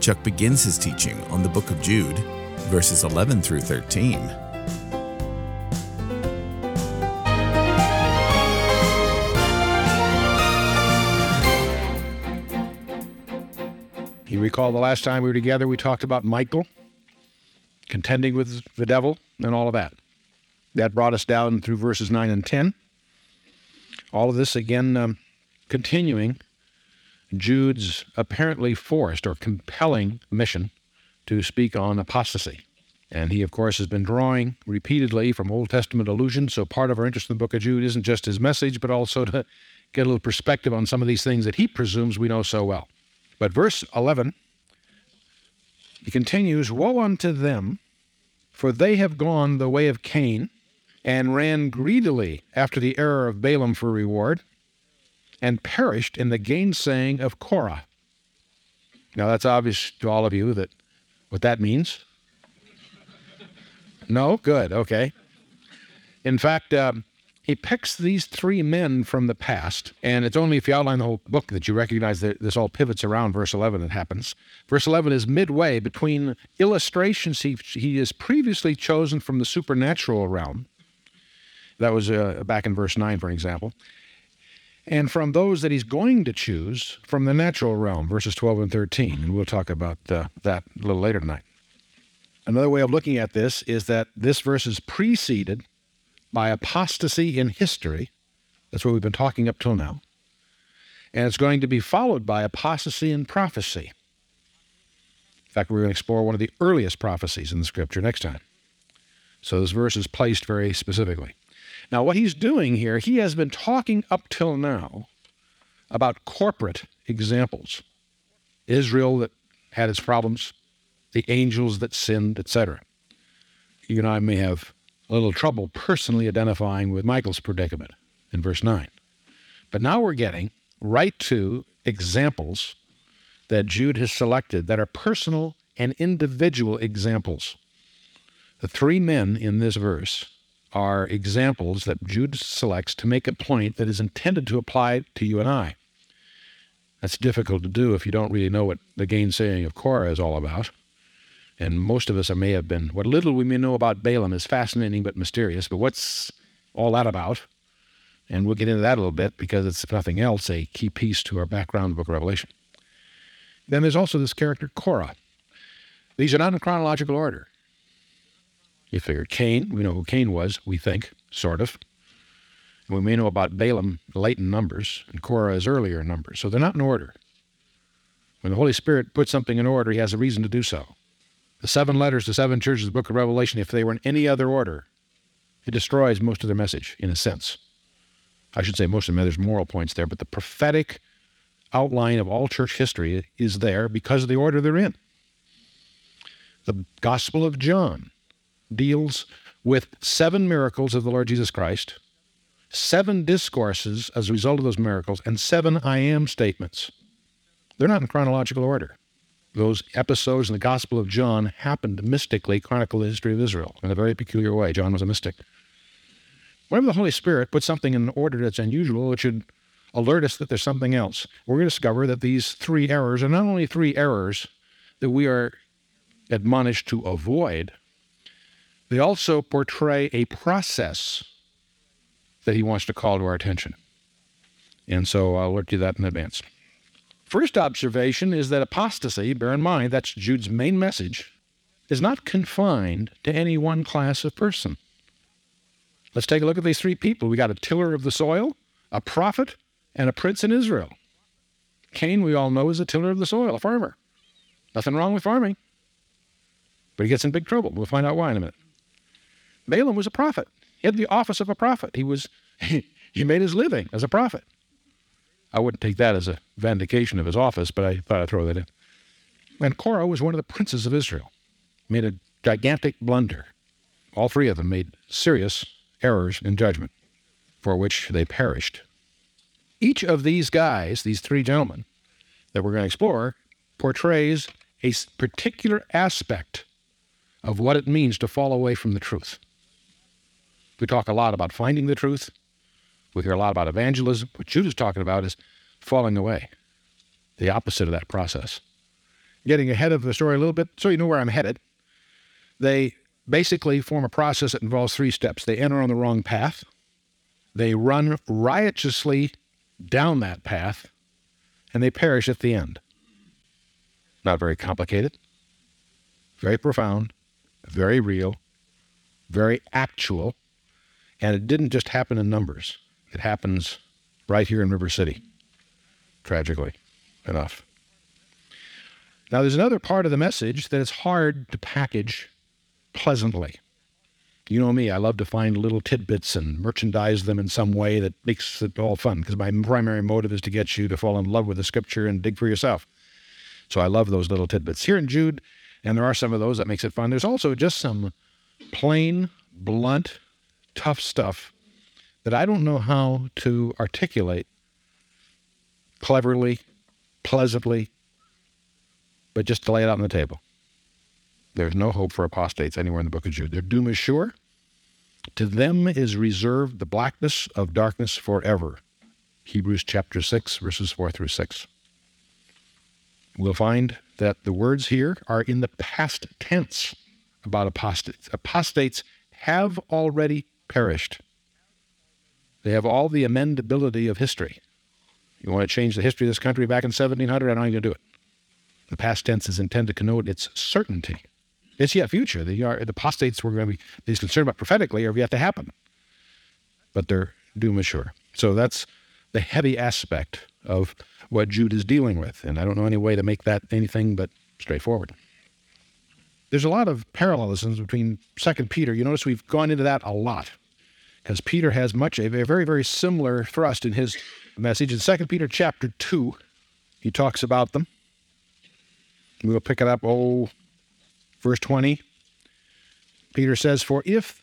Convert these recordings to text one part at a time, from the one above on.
Chuck begins his teaching on the book of Jude, verses 11 through 13. You recall the last time we were together, we talked about Michael contending with the devil and all of that. That brought us down through verses 9 and 10. All of this again um, continuing Jude's apparently forced or compelling mission to speak on apostasy. And he, of course, has been drawing repeatedly from Old Testament allusions. So part of our interest in the book of Jude isn't just his message, but also to get a little perspective on some of these things that he presumes we know so well. But verse 11, he continues Woe unto them, for they have gone the way of Cain, and ran greedily after the error of Balaam for reward, and perished in the gainsaying of Korah. Now, that's obvious to all of you that what that means. No? Good. Okay. In fact, um, he picks these three men from the past, and it's only if you outline the whole book that you recognize that this all pivots around verse 11 that happens. Verse 11 is midway between illustrations he, he has previously chosen from the supernatural realm. That was uh, back in verse 9, for example. And from those that he's going to choose from the natural realm, verses 12 and 13. And we'll talk about uh, that a little later tonight. Another way of looking at this is that this verse is preceded by apostasy in history. That's what we've been talking up till now. And it's going to be followed by apostasy in prophecy. In fact, we're going to explore one of the earliest prophecies in the scripture next time. So this verse is placed very specifically. Now, what he's doing here, he has been talking up till now about corporate examples Israel that had its problems, the angels that sinned, etc. You and I may have a little trouble personally identifying with Michael's predicament in verse 9. But now we're getting right to examples that Jude has selected that are personal and individual examples. The three men in this verse are examples that Jude selects to make a point that is intended to apply to you and I. That's difficult to do if you don't really know what the gainsaying of Korah is all about. And most of us may have been, what little we may know about Balaam is fascinating but mysterious, but what's all that about? And we'll get into that a little bit because it's, if nothing else, a key piece to our background book of Revelation. Then there's also this character, Korah. These are not in chronological order. You figure Cain, we know who Cain was, we think, sort of. And we may know about Balaam late in Numbers, and Korah is earlier in Numbers. So they're not in order. When the Holy Spirit puts something in order, he has a reason to do so. The seven letters to seven churches of the book of Revelation, if they were in any other order, it destroys most of their message, in a sense. I should say most of them, there's moral points there, but the prophetic outline of all church history is there because of the order they're in. The Gospel of John deals with seven miracles of the Lord Jesus Christ, seven discourses as a result of those miracles, and seven I am statements. They're not in chronological order those episodes in the Gospel of John happened mystically, chronicle the history of Israel in a very peculiar way. John was a mystic. Whenever the Holy Spirit puts something in order that's unusual, it should alert us that there's something else. We're going to discover that these three errors are not only three errors that we are admonished to avoid, they also portray a process that he wants to call to our attention. And so I'll alert you to that in advance. First observation is that apostasy, bear in mind, that's Jude's main message, is not confined to any one class of person. Let's take a look at these three people. We got a tiller of the soil, a prophet, and a prince in Israel. Cain, we all know, is a tiller of the soil, a farmer. Nothing wrong with farming. But he gets in big trouble. We'll find out why in a minute. Balaam was a prophet. He had the office of a prophet. He was he made his living as a prophet. I wouldn't take that as a vindication of his office, but I thought I'd throw that in. And Korah was one of the princes of Israel, made a gigantic blunder. All three of them made serious errors in judgment, for which they perished. Each of these guys, these three gentlemen that we're going to explore, portrays a particular aspect of what it means to fall away from the truth. We talk a lot about finding the truth. We hear a lot about evangelism. What Jude is talking about is falling away, the opposite of that process. Getting ahead of the story a little bit, so you know where I'm headed. They basically form a process that involves three steps. They enter on the wrong path, they run riotously down that path, and they perish at the end. Not very complicated, very profound, very real, very actual, and it didn't just happen in numbers. It happens right here in River City, tragically enough. Now, there's another part of the message that is hard to package pleasantly. You know me, I love to find little tidbits and merchandise them in some way that makes it all fun because my primary motive is to get you to fall in love with the scripture and dig for yourself. So I love those little tidbits. Here in Jude, and there are some of those that makes it fun, there's also just some plain, blunt, tough stuff that I don't know how to articulate cleverly, pleasantly, but just to lay it out on the table. There's no hope for apostates anywhere in the book of Jude. Their doom is sure. To them is reserved the blackness of darkness forever. Hebrews chapter 6, verses 4 through 6. We'll find that the words here are in the past tense about apostates. Apostates have already perished. They have all the amendability of history. You want to change the history of this country back in 1700? I don't even gonna do it. The past tense is intended to connote its certainty. It's yet future. The, uh, the apostates we're going to be these concerned about prophetically are yet to happen, but their doom is sure. So that's the heavy aspect of what Jude is dealing with, and I don't know any way to make that anything but straightforward. There's a lot of parallelisms between Second Peter. You notice we've gone into that a lot because Peter has much a very very similar thrust in his message in Second Peter chapter two. He talks about them. We'll pick it up. Oh, Verse 20, Peter says, For if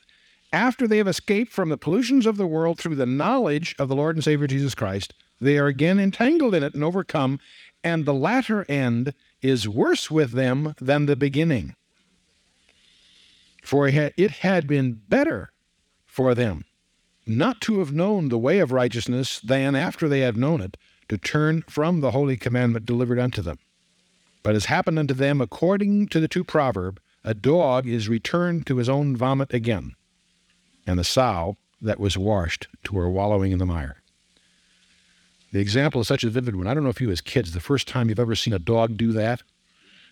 after they have escaped from the pollutions of the world through the knowledge of the Lord and Savior Jesus Christ, they are again entangled in it and overcome, and the latter end is worse with them than the beginning. For it had been better for them not to have known the way of righteousness than after they had known it, to turn from the holy commandment delivered unto them. But as happened unto them according to the true proverb, a dog is returned to his own vomit again, and the sow that was washed to her wallowing in the mire. The example is such a vivid one. I don't know if you as kids, the first time you've ever seen a dog do that,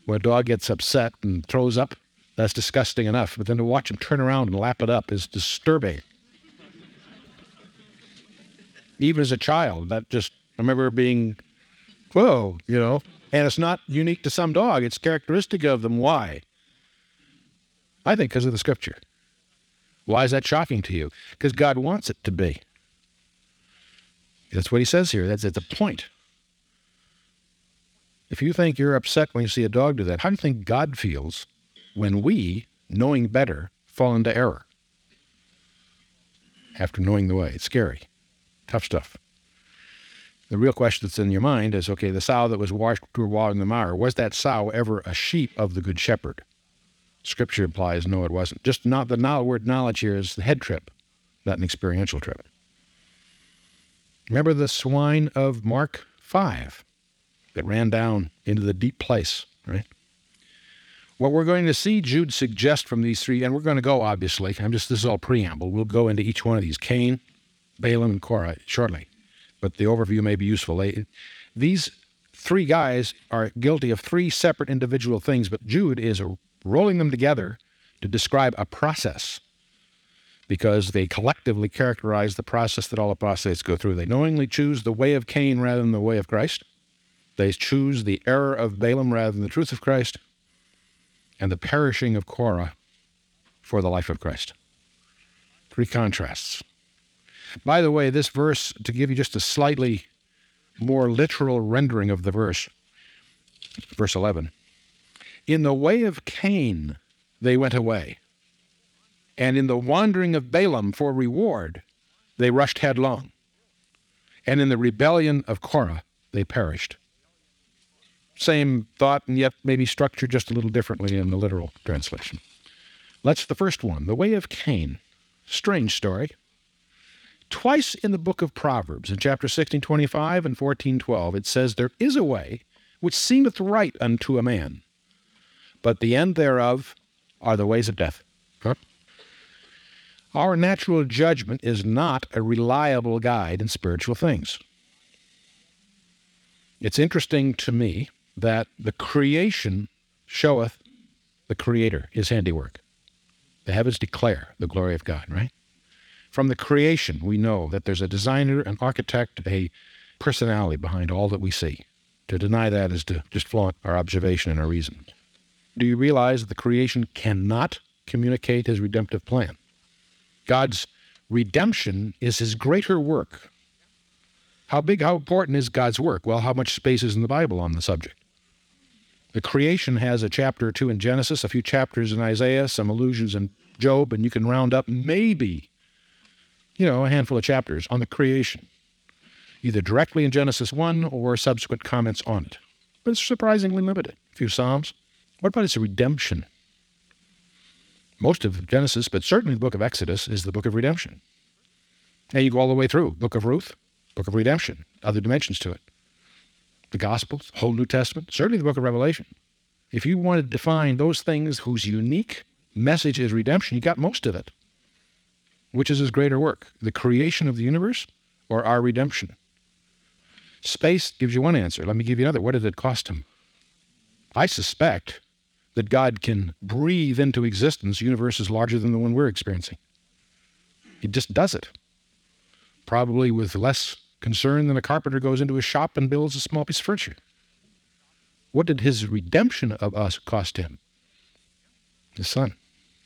when a dog gets upset and throws up, that's disgusting enough. But then to watch him turn around and lap it up is disturbing. Even as a child, that just, I remember being, whoa, you know, and it's not unique to some dog, it's characteristic of them. Why? I think because of the scripture. Why is that shocking to you? Because God wants it to be. That's what he says here. That's at the point. If you think you're upset when you see a dog do that, how do you think God feels when we, knowing better, fall into error? After knowing the way. It's scary. Tough stuff. The real question that's in your mind is okay, the sow that was washed through water in the mire, was that sow ever a sheep of the Good Shepherd? Scripture implies no, it wasn't. Just not the word knowledge here is the head trip, not an experiential trip. Remember the swine of Mark 5 that ran down into the deep place, right? What we're going to see Jude suggest from these three, and we're going to go obviously, I'm just, this is all preamble. We'll go into each one of these Cain, Balaam, and Korah shortly but the overview may be useful. They, these three guys are guilty of three separate individual things, but Jude is rolling them together to describe a process because they collectively characterize the process that all apostates go through. They knowingly choose the way of Cain rather than the way of Christ. They choose the error of Balaam rather than the truth of Christ, and the perishing of Korah for the life of Christ. Three contrasts. By the way, this verse, to give you just a slightly more literal rendering of the verse, verse 11, In the way of Cain, they went away. And in the wandering of Balaam for reward, they rushed headlong. And in the rebellion of Korah, they perished. Same thought, and yet maybe structured just a little differently in the literal translation. Let's the first one, the way of Cain. Strange story. Twice in the book of Proverbs, in chapter 1625 and 1412, it says, There is a way which seemeth right unto a man, but the end thereof are the ways of death. Huh? Our natural judgment is not a reliable guide in spiritual things. It's interesting to me that the creation showeth the Creator, his handiwork. The heavens declare the glory of God, right? From the creation, we know that there's a designer, an architect, a personality behind all that we see. To deny that is to just flaunt our observation and our reason. Do you realize that the creation cannot communicate his redemptive plan? God's redemption is his greater work. How big, how important is God's work? Well, how much space is in the Bible on the subject? The creation has a chapter or two in Genesis, a few chapters in Isaiah, some allusions in Job, and you can round up maybe, you know, a handful of chapters on the creation, either directly in Genesis 1 or subsequent comments on it. But it's surprisingly limited. A few Psalms. What about its redemption? Most of Genesis, but certainly the book of Exodus, is the book of redemption. And you go all the way through. Book of Ruth, book of redemption, other dimensions to it the Gospels, whole New Testament, certainly the book of Revelation. If you want to define those things whose unique message is redemption, you got most of it. Which is his greater work, the creation of the universe or our redemption? Space gives you one answer. Let me give you another. What did it cost him? I suspect that God can breathe into existence universes larger than the one we're experiencing. He just does it. Probably with less concern than a carpenter goes into his shop and builds a small piece of furniture. What did his redemption of us cost him? His son.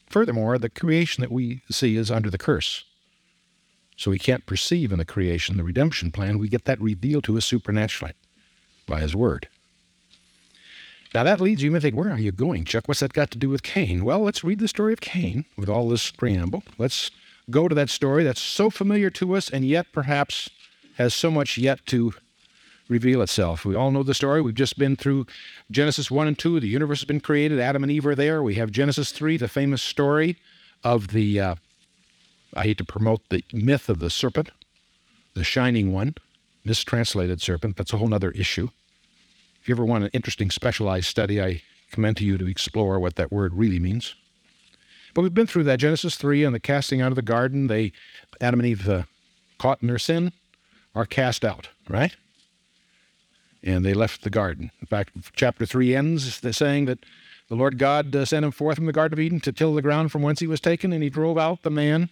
Furthermore, the creation that we see is under the curse. So we can't perceive in the creation the redemption plan. We get that revealed to us supernaturally by his word. Now that leads you to think, where are you going, Chuck? What's that got to do with Cain? Well, let's read the story of Cain with all this preamble. Let's go to that story that's so familiar to us and yet perhaps has so much yet to reveal itself. We all know the story. We've just been through Genesis 1 and 2. The universe has been created. Adam and Eve are there. We have Genesis 3, the famous story of the, uh, I hate to promote the myth of the serpent, the shining one, mistranslated serpent. That's a whole other issue. If you ever want an interesting specialized study, I commend to you to explore what that word really means. But we've been through that Genesis 3 and the casting out of the garden. They, Adam and Eve, uh, caught in their sin are cast out, right? And they left the garden. In fact, chapter 3 ends saying that the Lord God uh, sent him forth from the Garden of Eden to till the ground from whence he was taken, and he drove out the man,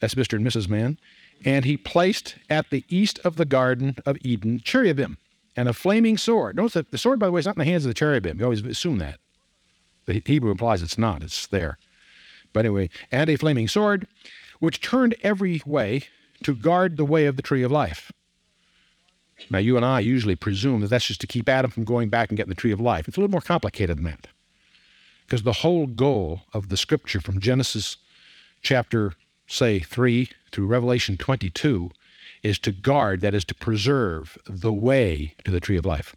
that's Mr. and Mrs. Man, and he placed at the east of the Garden of Eden cherubim and a flaming sword. Notice that the sword, by the way, is not in the hands of the cherubim. You always assume that. The Hebrew implies it's not, it's there. But anyway, and a flaming sword, which turned every way to guard the way of the tree of life. Now, you and I usually presume that that's just to keep Adam from going back and getting the tree of life. It's a little more complicated than that. Because the whole goal of the scripture from Genesis chapter, say, 3 through Revelation 22 is to guard, that is, to preserve the way to the tree of life.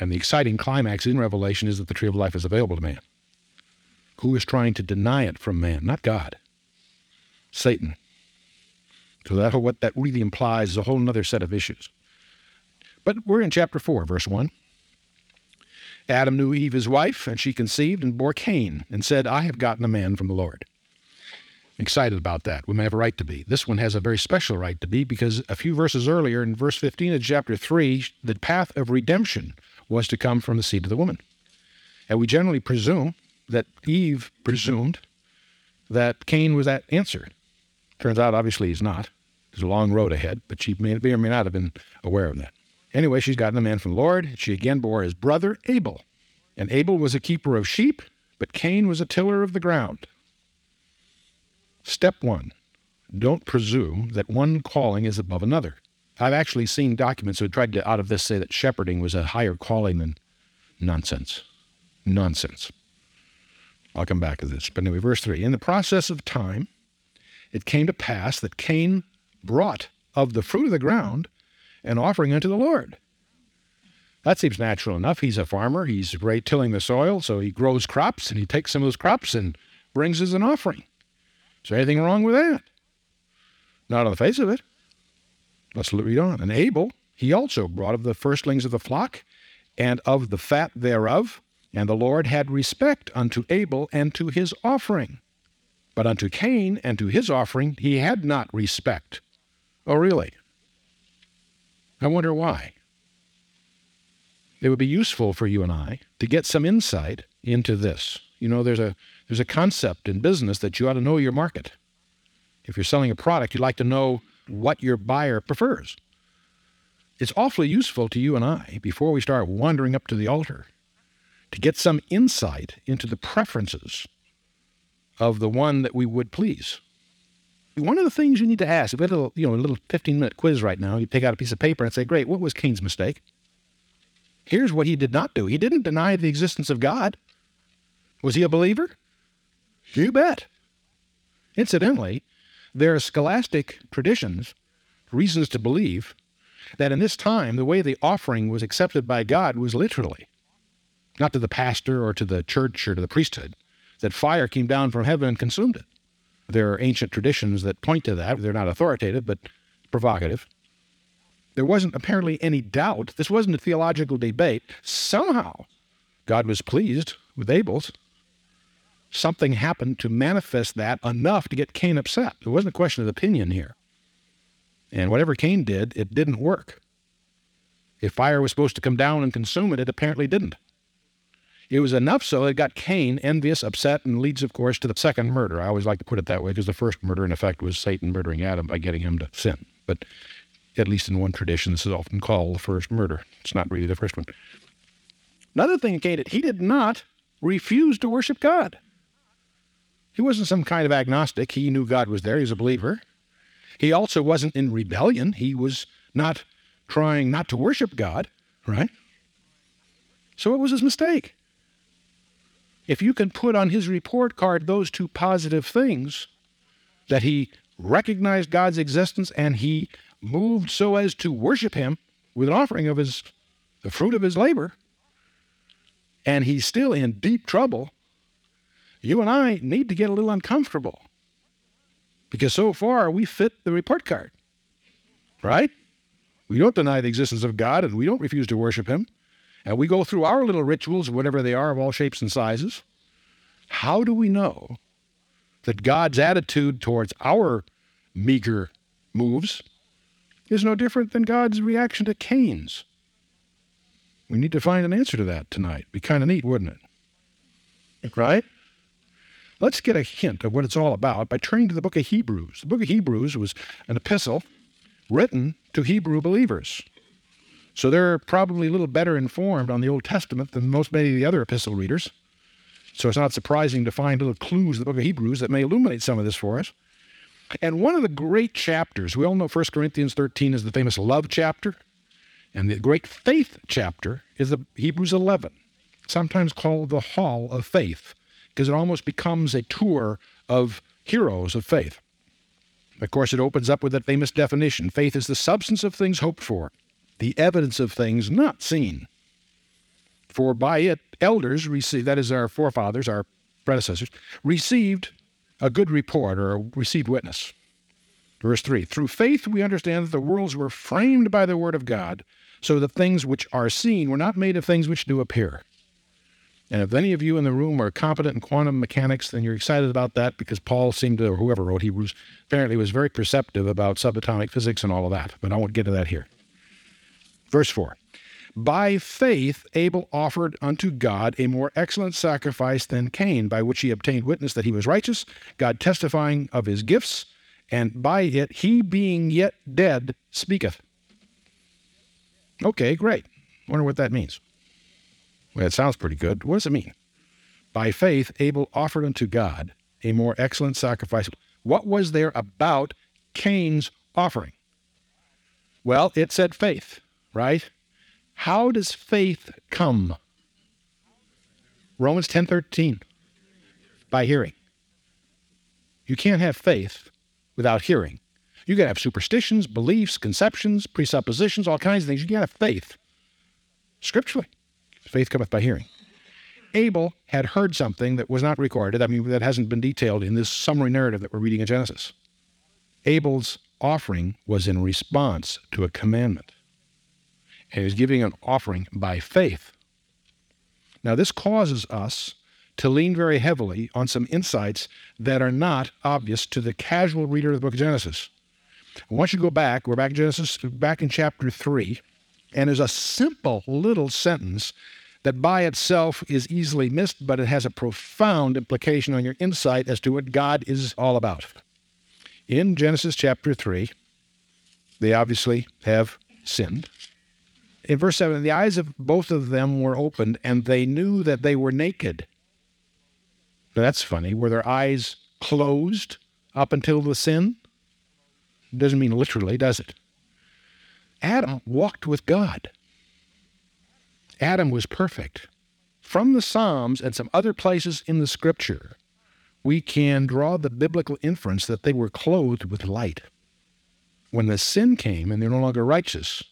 And the exciting climax in Revelation is that the tree of life is available to man. Who is trying to deny it from man? Not God. Satan. So that what that really implies is a whole other set of issues. But we're in chapter 4, verse 1. Adam knew Eve his wife, and she conceived and bore Cain, and said, I have gotten a man from the Lord. Excited about that. We may have a right to be. This one has a very special right to be because a few verses earlier, in verse 15 of chapter 3, the path of redemption was to come from the seed of the woman. And we generally presume that Eve presumed that Cain was that answer. Turns out, obviously, he's not. There's a long road ahead, but she may or may not have been aware of that. Anyway, she's gotten a man from the Lord. She again bore his brother Abel. And Abel was a keeper of sheep, but Cain was a tiller of the ground. Step one don't presume that one calling is above another. I've actually seen documents who tried to, out of this, say that shepherding was a higher calling than nonsense. Nonsense. I'll come back to this. But anyway, verse 3 In the process of time, it came to pass that Cain brought of the fruit of the ground an offering unto the Lord. That seems natural enough. He's a farmer. He's right tilling the soil, so he grows crops and he takes some of those crops and brings as an offering. Is there anything wrong with that? Not on the face of it. Let's read on. And Abel, he also brought of the firstlings of the flock and of the fat thereof. And the Lord had respect unto Abel and to his offering. But unto Cain and to his offering he had not respect. Oh, really? I wonder why. It would be useful for you and I to get some insight into this. You know, there's a there's a concept in business that you ought to know your market. If you're selling a product, you'd like to know what your buyer prefers. It's awfully useful to you and I, before we start wandering up to the altar, to get some insight into the preferences of the one that we would please. One of the things you need to ask, if we had a little, you know, a little 15 minute quiz right now, you take out a piece of paper and say, Great, what was Cain's mistake? Here's what he did not do. He didn't deny the existence of God. Was he a believer? You bet. Incidentally, there are scholastic traditions, reasons to believe, that in this time the way the offering was accepted by God was literally, not to the pastor or to the church or to the priesthood, that fire came down from heaven and consumed it. There are ancient traditions that point to that. They're not authoritative, but provocative. There wasn't apparently any doubt. This wasn't a theological debate. Somehow, God was pleased with Abel's something happened to manifest that enough to get Cain upset. It wasn't a question of opinion here. And whatever Cain did, it didn't work. If fire was supposed to come down and consume it, it apparently didn't. It was enough so it got Cain envious, upset, and leads, of course, to the second murder. I always like to put it that way because the first murder, in effect, was Satan murdering Adam by getting him to sin. But at least in one tradition, this is often called the first murder. It's not really the first one. Another thing Cain did, he did not refuse to worship God. He wasn't some kind of agnostic. He knew God was there. He was a believer. He also wasn't in rebellion. He was not trying not to worship God, right? So what was his mistake? If you can put on his report card those two positive things, that he recognized God's existence and he moved so as to worship him with an offering of his the fruit of his labor, and he's still in deep trouble, you and I need to get a little uncomfortable because so far we fit the report card, right? We don't deny the existence of God and we don't refuse to worship Him. And we go through our little rituals, whatever they are, of all shapes and sizes. How do we know that God's attitude towards our meager moves is no different than God's reaction to Cain's? We need to find an answer to that tonight. Be kind of neat, wouldn't it? Right? Let's get a hint of what it's all about by turning to the book of Hebrews. The book of Hebrews was an epistle written to Hebrew believers. So they're probably a little better informed on the Old Testament than most many of the other epistle readers. So it's not surprising to find little clues in the book of Hebrews that may illuminate some of this for us. And one of the great chapters, we all know 1 Corinthians 13 is the famous love chapter, and the great faith chapter is the Hebrews 11, sometimes called the Hall of Faith because it almost becomes a tour of heroes of faith. Of course, it opens up with that famous definition faith is the substance of things hoped for, the evidence of things not seen. For by it, elders received, that is, our forefathers, our predecessors, received a good report or received witness. Verse 3 Through faith we understand that the worlds were framed by the word of God, so that things which are seen were not made of things which do appear. And if any of you in the room are competent in quantum mechanics, then you're excited about that because Paul seemed to, or whoever wrote Hebrews, apparently was very perceptive about subatomic physics and all of that. But I won't get to that here. Verse 4 By faith Abel offered unto God a more excellent sacrifice than Cain, by which he obtained witness that he was righteous, God testifying of his gifts, and by it he being yet dead speaketh. Okay, great. Wonder what that means. Well, it sounds pretty good. What does it mean? By faith, Abel offered unto God a more excellent sacrifice. What was there about Cain's offering? Well, it said faith, right? How does faith come? Romans 10:13. By hearing. You can't have faith without hearing. You can have superstitions, beliefs, conceptions, presuppositions, all kinds of things. You can't have faith. Scripturally, faith cometh by hearing. Abel had heard something that was not recorded, I mean, that hasn't been detailed in this summary narrative that we're reading in Genesis. Abel's offering was in response to a commandment. And he was giving an offering by faith. Now, this causes us to lean very heavily on some insights that are not obvious to the casual reader of the book of Genesis. I want you to go back, we're back in Genesis, back in chapter 3, and there's a simple little sentence that by itself is easily missed, but it has a profound implication on your insight as to what God is all about. In Genesis chapter 3, they obviously have sinned. In verse 7, the eyes of both of them were opened, and they knew that they were naked. Now that's funny. Were their eyes closed up until the sin? Doesn't mean literally, does it? Adam walked with God. Adam was perfect. From the Psalms and some other places in the scripture, we can draw the biblical inference that they were clothed with light. When the sin came and they're no longer righteous,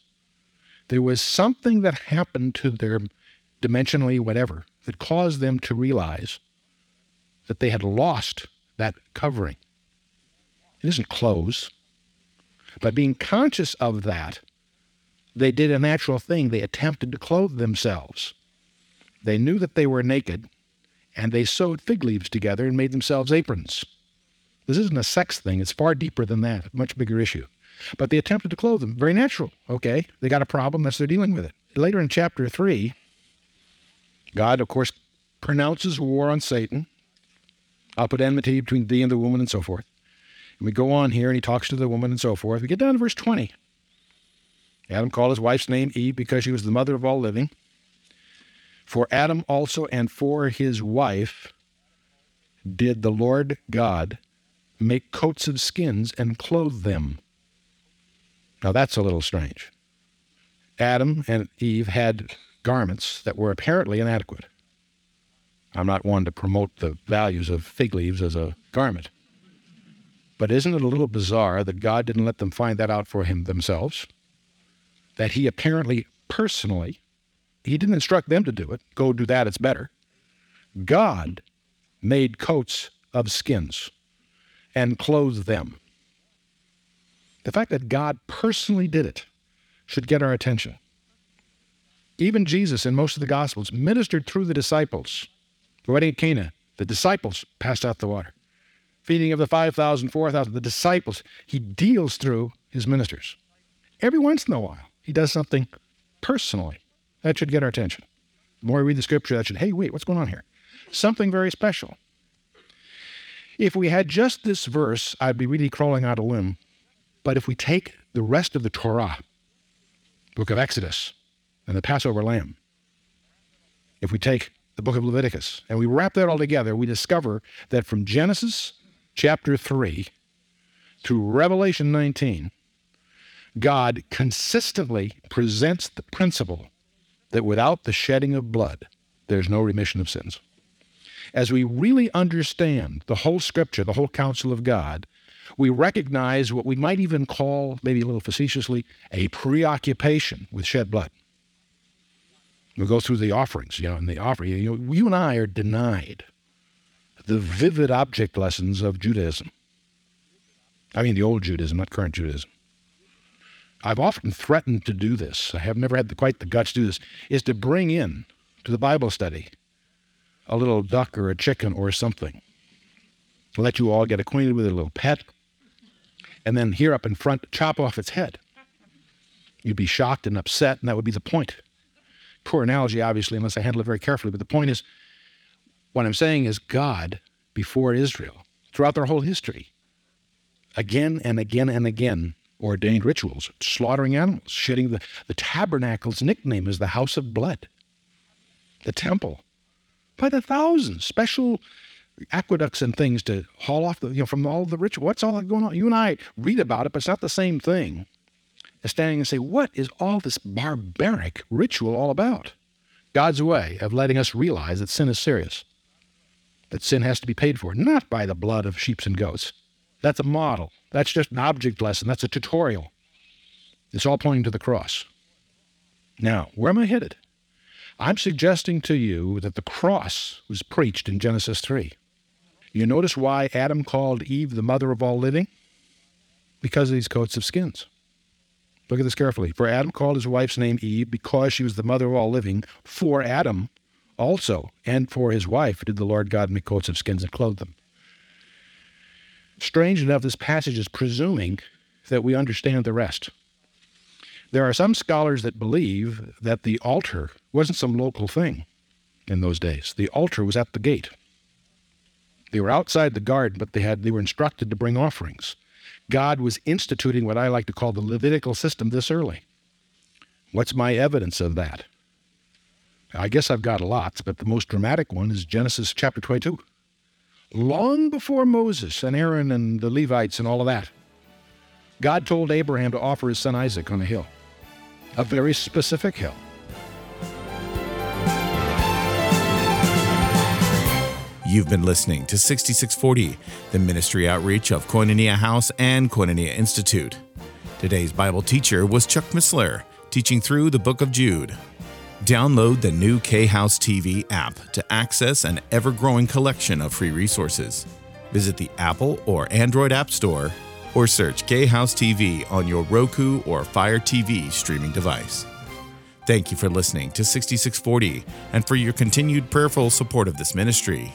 there was something that happened to their dimensionally whatever that caused them to realize that they had lost that covering. It isn't clothes. But being conscious of that, they did a natural thing. They attempted to clothe themselves. They knew that they were naked, and they sewed fig leaves together and made themselves aprons. This isn't a sex thing, it's far deeper than that, a much bigger issue. But they attempted to clothe them. Very natural, okay? They got a problem, that's they're dealing with it. Later in chapter 3, God, of course, pronounces war on Satan. I'll put enmity between thee and the woman and so forth. And we go on here and he talks to the woman and so forth. We get down to verse 20. Adam called his wife's name Eve because she was the mother of all living. For Adam also and for his wife did the Lord God make coats of skins and clothe them. Now that's a little strange. Adam and Eve had garments that were apparently inadequate. I'm not one to promote the values of fig leaves as a garment. But isn't it a little bizarre that God didn't let them find that out for him themselves? That he apparently personally, he didn't instruct them to do it. Go do that, it's better. God made coats of skins and clothed them. The fact that God personally did it should get our attention. Even Jesus, in most of the Gospels, ministered through the disciples. The wedding at Cana, the disciples passed out the water feeding of the 5,000, 4,000, the disciples. He deals through his ministers. Every once in a while, he does something personally. That should get our attention. The more we read the scripture, that should, hey, wait, what's going on here? Something very special. If we had just this verse, I'd be really crawling out a limb. But if we take the rest of the Torah, book of Exodus, and the Passover lamb, if we take the book of Leviticus, and we wrap that all together, we discover that from Genesis chapter 3 to Revelation 19, God consistently presents the principle that without the shedding of blood, there's no remission of sins. As we really understand the whole scripture, the whole counsel of God, we recognize what we might even call, maybe a little facetiously, a preoccupation with shed blood. We go through the offerings, you know, and the offering. You, know, you and I are denied the vivid object lessons of Judaism. I mean, the old Judaism, not current Judaism. I've often threatened to do this. I have never had the, quite the guts to do this. Is to bring in to the Bible study a little duck or a chicken or something. Let you all get acquainted with it, a little pet, and then here up in front, chop off its head. You'd be shocked and upset, and that would be the point. Poor analogy, obviously, unless I handle it very carefully. But the point is, what I'm saying is God before Israel, throughout their whole history, again and again and again ordained rituals, slaughtering animals, shitting the, the tabernacle's nickname is the house of blood, the temple, by the thousands, special aqueducts and things to haul off the, you know, from all the ritual. What's all that going on? You and I read about it, but it's not the same thing as standing and say, what is all this barbaric ritual all about? God's way of letting us realize that sin is serious, that sin has to be paid for, not by the blood of sheep and goats. That's a model. That's just an object lesson. That's a tutorial. It's all pointing to the cross. Now, where am I headed? I'm suggesting to you that the cross was preached in Genesis 3. You notice why Adam called Eve the mother of all living? Because of these coats of skins. Look at this carefully. For Adam called his wife's name Eve because she was the mother of all living. For Adam also, and for his wife, did the Lord God make coats of skins and clothe them. Strange enough, this passage is presuming that we understand the rest. There are some scholars that believe that the altar wasn't some local thing in those days. The altar was at the gate. They were outside the garden, but they had they were instructed to bring offerings. God was instituting what I like to call the Levitical system this early. What's my evidence of that? I guess I've got lots, but the most dramatic one is Genesis chapter 22. Long before Moses and Aaron and the Levites and all of that, God told Abraham to offer his son Isaac on a hill, a very specific hill. You've been listening to 6640, the ministry outreach of Koinonia House and Koinonia Institute. Today's Bible teacher was Chuck Missler, teaching through the book of Jude. Download the new K House TV app to access an ever growing collection of free resources. Visit the Apple or Android App Store or search K House TV on your Roku or Fire TV streaming device. Thank you for listening to 6640 and for your continued prayerful support of this ministry.